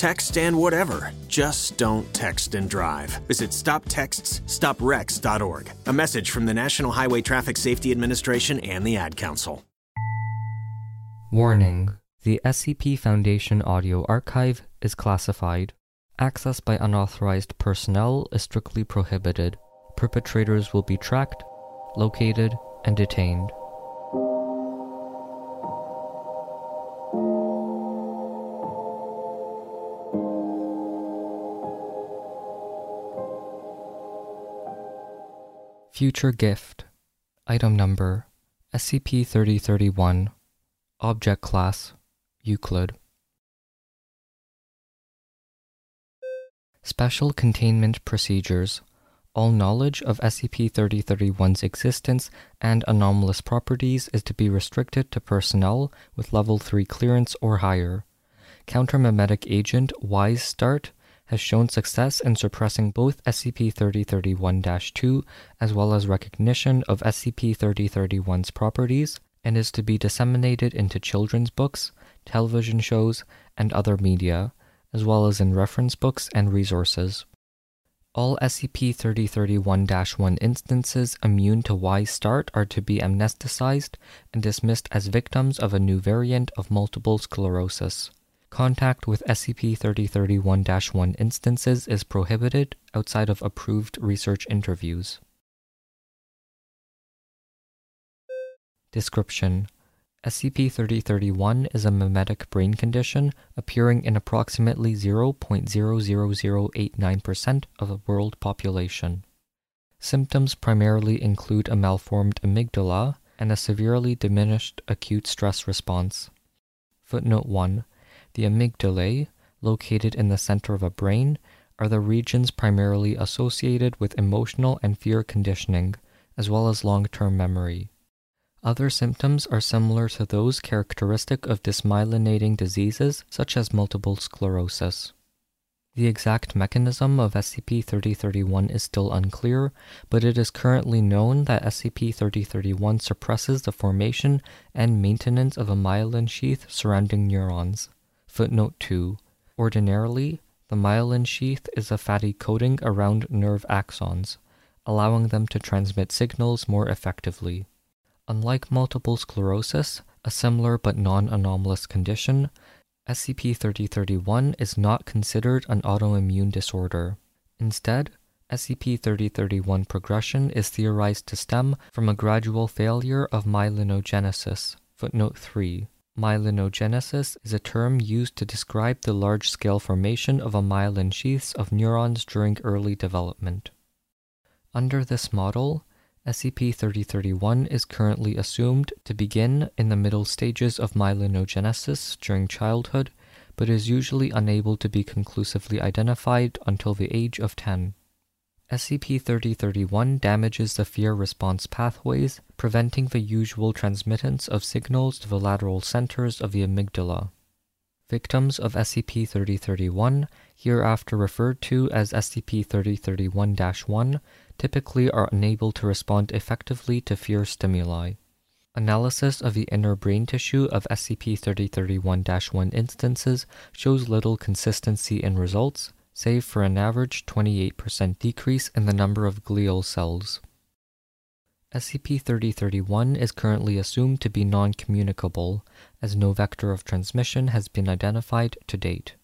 Text and whatever. Just don't text and drive. Visit stoptextsstopwrecks.org. A message from the National Highway Traffic Safety Administration and the Ad Council. Warning The SCP Foundation audio archive is classified. Access by unauthorized personnel is strictly prohibited. Perpetrators will be tracked, located, and detained. Future Gift. Item Number SCP 3031 Object Class Euclid. Special Containment Procedures. All knowledge of SCP 3031's existence and anomalous properties is to be restricted to personnel with Level 3 clearance or higher. Countermemetic agent Wise Start has shown success in suppressing both SCP 3031 2 as well as recognition of SCP 3031's properties and is to be disseminated into children's books, television shows, and other media, as well as in reference books and resources. All SCP 3031 1 instances immune to Y start are to be amnesticized and dismissed as victims of a new variant of multiple sclerosis. Contact with SCP 3031 1 instances is prohibited outside of approved research interviews. Description SCP 3031 is a memetic brain condition appearing in approximately 0.00089% of the world population. Symptoms primarily include a malformed amygdala and a severely diminished acute stress response. Footnote 1 The amygdalae, located in the center of a brain, are the regions primarily associated with emotional and fear conditioning, as well as long term memory. Other symptoms are similar to those characteristic of dysmyelinating diseases such as multiple sclerosis. The exact mechanism of SCP 3031 is still unclear, but it is currently known that SCP 3031 suppresses the formation and maintenance of a myelin sheath surrounding neurons. Footnote 2 Ordinarily, the myelin sheath is a fatty coating around nerve axons, allowing them to transmit signals more effectively. Unlike multiple sclerosis, a similar but non anomalous condition, SCP 3031 is not considered an autoimmune disorder. Instead, SCP 3031 progression is theorized to stem from a gradual failure of myelinogenesis. Footnote 3. Myelinogenesis is a term used to describe the large scale formation of a myelin sheaths of neurons during early development. Under this model, SCP 3031 is currently assumed to begin in the middle stages of myelinogenesis during childhood, but is usually unable to be conclusively identified until the age of 10. SCP 3031 damages the fear response pathways, preventing the usual transmittance of signals to the lateral centers of the amygdala. Victims of SCP 3031, hereafter referred to as SCP 3031 1, typically are unable to respond effectively to fear stimuli. Analysis of the inner brain tissue of SCP 3031 1 instances shows little consistency in results, save for an average 28% decrease in the number of glial cells. SCP 3031 is currently assumed to be non communicable, as no vector of transmission has been identified to date.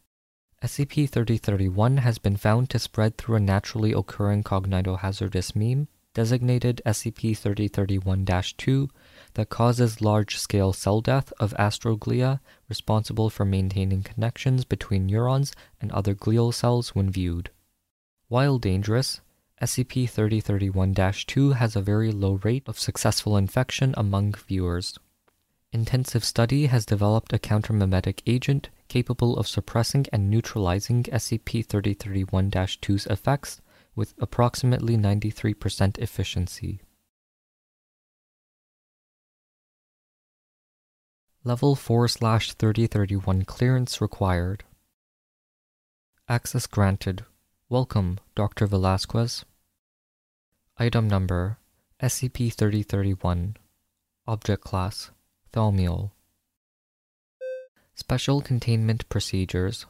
SCP 3031 has been found to spread through a naturally occurring cognitohazardous meme, designated SCP 3031 2, that causes large scale cell death of astroglia responsible for maintaining connections between neurons and other glial cells when viewed. While dangerous, SCP 3031 2 has a very low rate of successful infection among viewers. Intensive study has developed a countermemetic agent capable of suppressing and neutralizing SCP-3031 2's effects with approximately 93% efficiency. Level 4 slash 3031 clearance required. Access granted. Welcome, Dr. Velasquez. Item number SCP 3031. Object Class Thaumiel. Special Containment Procedures.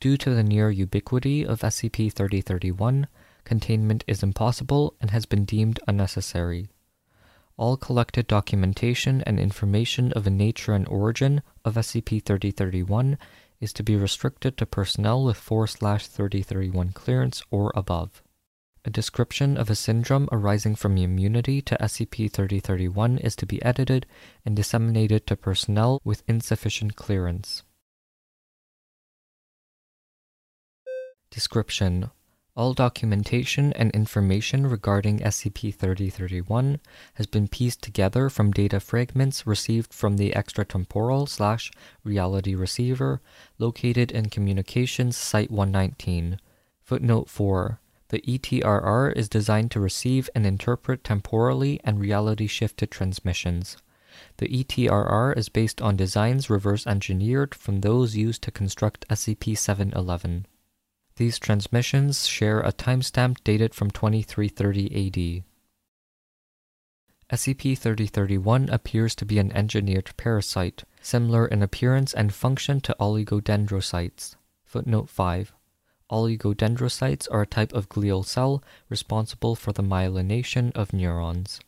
Due to the near ubiquity of SCP 3031, containment is impossible and has been deemed unnecessary. All collected documentation and information of a nature and origin of SCP 3031 is to be restricted to personnel with 4 3031 clearance or above. A description of a syndrome arising from immunity to SCP 3031 is to be edited and disseminated to personnel with insufficient clearance. Description All documentation and information regarding SCP 3031 has been pieced together from data fragments received from the extratemporal slash reality receiver located in Communications Site 119. Footnote 4 the ETRR is designed to receive and interpret temporally and reality shifted transmissions. The ETRR is based on designs reverse engineered from those used to construct SCP 711. These transmissions share a timestamp dated from 2330 AD. SCP 3031 appears to be an engineered parasite, similar in appearance and function to oligodendrocytes. Footnote 5. Oligodendrocytes are a type of glial cell responsible for the myelination of neurons.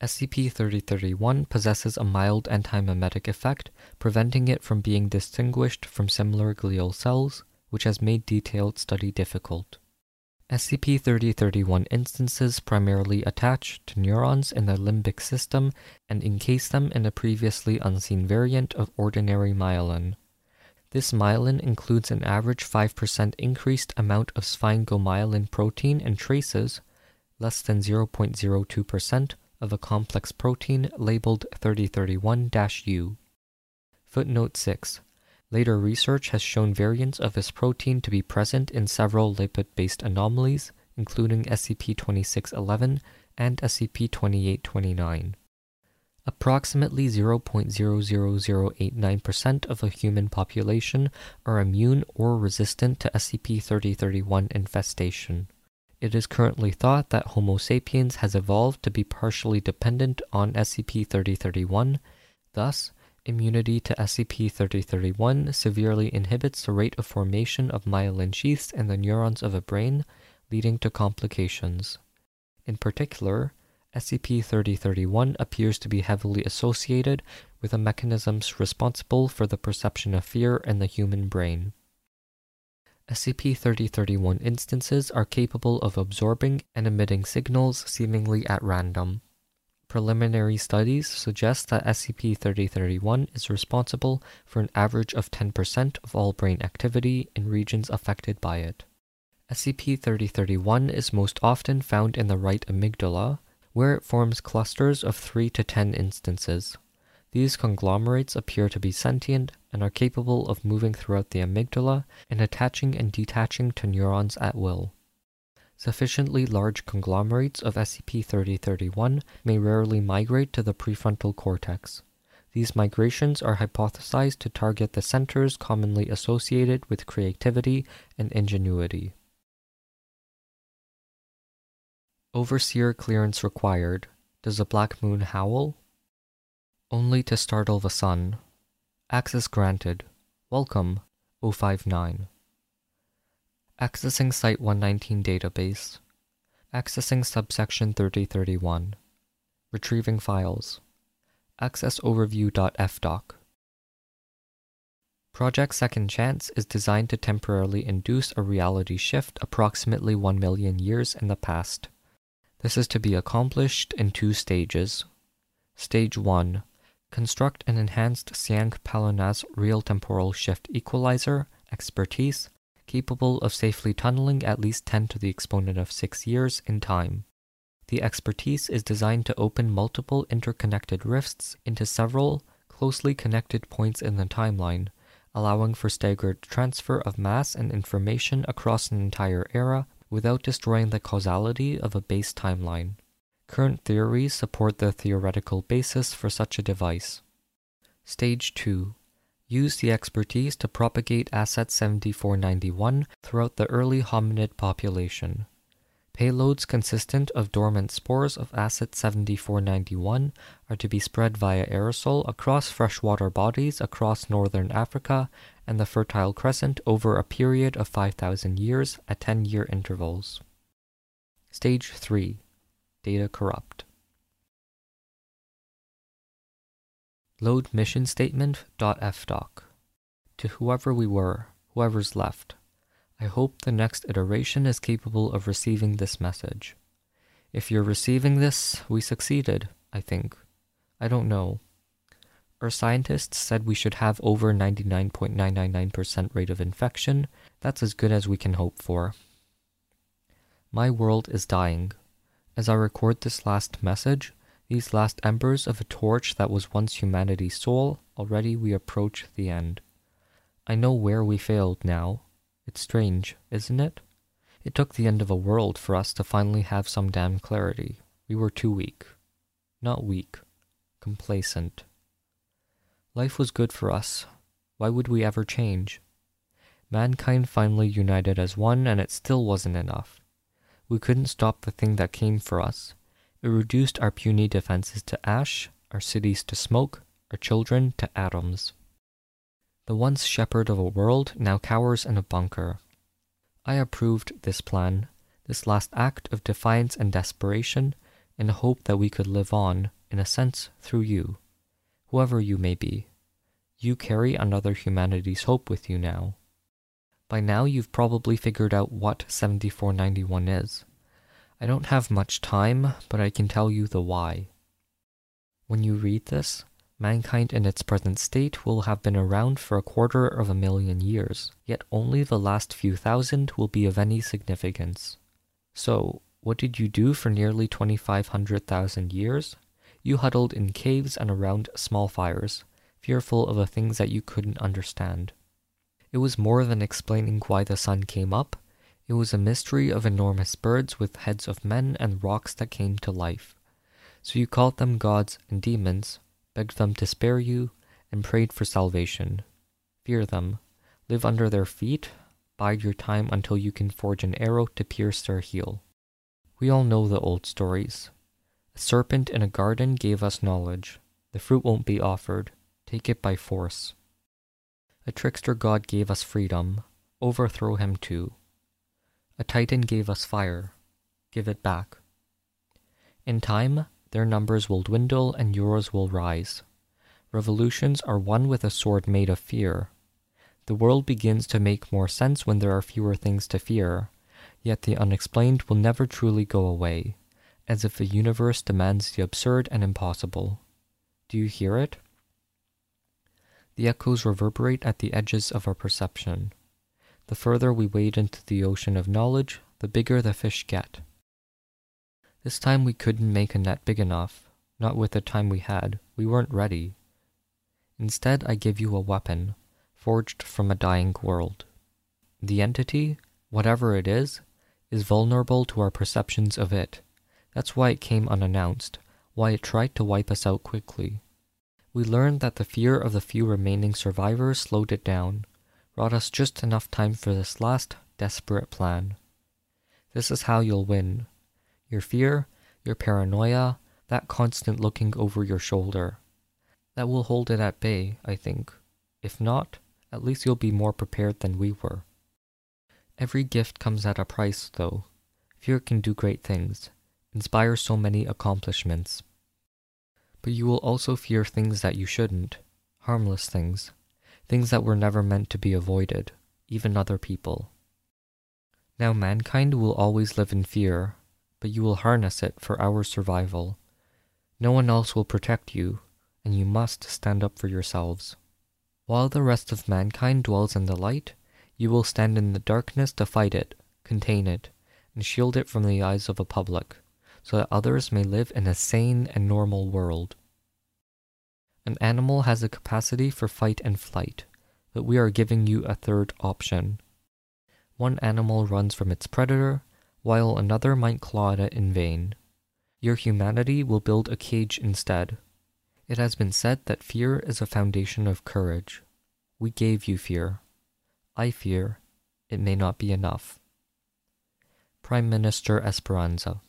SCP-3031 possesses a mild antimemetic effect, preventing it from being distinguished from similar glial cells, which has made detailed study difficult. SCP-3031 instances primarily attach to neurons in the limbic system and encase them in a previously unseen variant of ordinary myelin. This myelin includes an average 5% increased amount of sphingomyelin protein and traces, less than 0.02% of a complex protein labeled 3031 U. Footnote 6. Later research has shown variants of this protein to be present in several lipid based anomalies, including SCP 2611 and SCP 2829. Approximately 0.00089% of the human population are immune or resistant to SCP 3031 infestation. It is currently thought that Homo sapiens has evolved to be partially dependent on SCP 3031, thus, immunity to SCP 3031 severely inhibits the rate of formation of myelin sheaths in the neurons of a brain, leading to complications. In particular, SCP-3031 appears to be heavily associated with the mechanisms responsible for the perception of fear in the human brain. SCP-3031 instances are capable of absorbing and emitting signals seemingly at random. Preliminary studies suggest that SCP-3031 is responsible for an average of 10% of all brain activity in regions affected by it. SCP-3031 is most often found in the right amygdala, where it forms clusters of 3 to 10 instances. These conglomerates appear to be sentient and are capable of moving throughout the amygdala and attaching and detaching to neurons at will. Sufficiently large conglomerates of SCP-3031 may rarely migrate to the prefrontal cortex. These migrations are hypothesized to target the centers commonly associated with creativity and ingenuity. Overseer clearance required. Does a black moon howl? Only to startle the sun. Access granted. Welcome, 059. Accessing Site 119 database. Accessing subsection 3031. Retrieving files. Access overview.fdoc. Project Second Chance is designed to temporarily induce a reality shift approximately 1 million years in the past. This is to be accomplished in two stages. Stage 1 Construct an enhanced Siang Palonas real temporal shift equalizer expertise capable of safely tunneling at least 10 to the exponent of 6 years in time. The expertise is designed to open multiple interconnected rifts into several closely connected points in the timeline, allowing for staggered transfer of mass and information across an entire era without destroying the causality of a base timeline. Current theories support the theoretical basis for such a device. Stage 2 Use the expertise to propagate Asset 7491 throughout the early hominid population. Payloads consistent of dormant spores of Asset 7491 are to be spread via aerosol across freshwater bodies across northern Africa and the Fertile Crescent over a period of 5,000 years at 10 year intervals. Stage 3 Data Corrupt. Load mission statement .fdoc. To whoever we were, whoever's left. I hope the next iteration is capable of receiving this message. If you're receiving this, we succeeded, I think. I don't know. Our scientists said we should have over 99.999% rate of infection. That's as good as we can hope for. My world is dying. As I record this last message, these last embers of a torch that was once humanity's soul, already we approach the end. I know where we failed now. It's strange, isn't it? It took the end of a world for us to finally have some damn clarity. We were too weak. Not weak, complacent. Life was good for us. Why would we ever change? Mankind finally united as one, and it still wasn't enough. We couldn't stop the thing that came for us. It reduced our puny defenses to ash, our cities to smoke, our children to atoms. The once shepherd of a world now cowers in a bunker. I approved this plan, this last act of defiance and desperation, in the hope that we could live on, in a sense, through you, whoever you may be. You carry another humanity's hope with you now. By now, you've probably figured out what 7491 is. I don't have much time, but I can tell you the why. When you read this, mankind in its present state will have been around for a quarter of a million years, yet only the last few thousand will be of any significance. So, what did you do for nearly 2,500,000 years? You huddled in caves and around small fires, fearful of the things that you couldn't understand. It was more than explaining why the sun came up, it was a mystery of enormous birds with heads of men and rocks that came to life. So you called them gods and demons, begged them to spare you, and prayed for salvation. Fear them, live under their feet, bide your time until you can forge an arrow to pierce their heel. We all know the old stories. A serpent in a garden gave us knowledge. The fruit won't be offered. Take it by force. A trickster god gave us freedom. Overthrow him too. A titan gave us fire. Give it back. In time, their numbers will dwindle and yours will rise. Revolutions are won with a sword made of fear. The world begins to make more sense when there are fewer things to fear, yet the unexplained will never truly go away, as if the universe demands the absurd and impossible. Do you hear it? The echoes reverberate at the edges of our perception. The further we wade into the ocean of knowledge, the bigger the fish get. This time we couldn't make a net big enough, not with the time we had. We weren't ready. Instead, I give you a weapon, forged from a dying world. The entity, whatever it is, is vulnerable to our perceptions of it. That's why it came unannounced, why it tried to wipe us out quickly. We learned that the fear of the few remaining survivors slowed it down, brought us just enough time for this last, desperate plan. This is how you'll win. Your fear, your paranoia, that constant looking over your shoulder. That will hold it at bay, I think. If not, at least you'll be more prepared than we were. Every gift comes at a price, though. Fear can do great things, inspire so many accomplishments. But you will also fear things that you shouldn't, harmless things, things that were never meant to be avoided, even other people. Now, mankind will always live in fear, but you will harness it for our survival. No one else will protect you, and you must stand up for yourselves. While the rest of mankind dwells in the light, you will stand in the darkness to fight it, contain it, and shield it from the eyes of a public, so that others may live in a sane and normal world. An animal has a capacity for fight and flight. but we are giving you a third option. One animal runs from its predator, while another might claw at it in vain. Your humanity will build a cage instead. It has been said that fear is a foundation of courage. We gave you fear. I fear it may not be enough. Prime Minister Esperanza.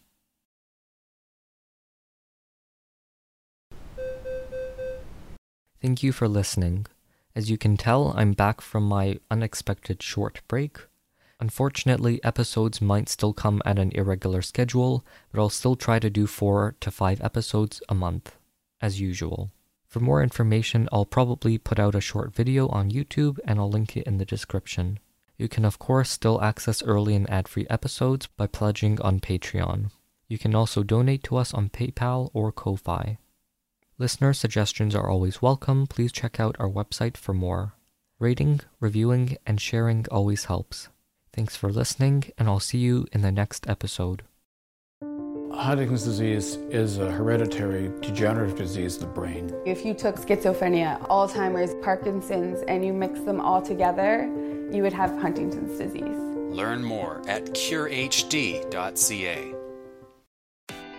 Thank you for listening. As you can tell, I'm back from my unexpected short break. Unfortunately, episodes might still come at an irregular schedule, but I'll still try to do four to five episodes a month, as usual. For more information, I'll probably put out a short video on YouTube and I'll link it in the description. You can, of course, still access early and ad free episodes by pledging on Patreon. You can also donate to us on PayPal or Ko fi. Listener suggestions are always welcome. Please check out our website for more. Rating, reviewing, and sharing always helps. Thanks for listening, and I'll see you in the next episode. Huntington's disease is a hereditary degenerative disease of the brain. If you took schizophrenia, Alzheimer's, Parkinson's, and you mix them all together, you would have Huntington's disease. Learn more at curehd.ca.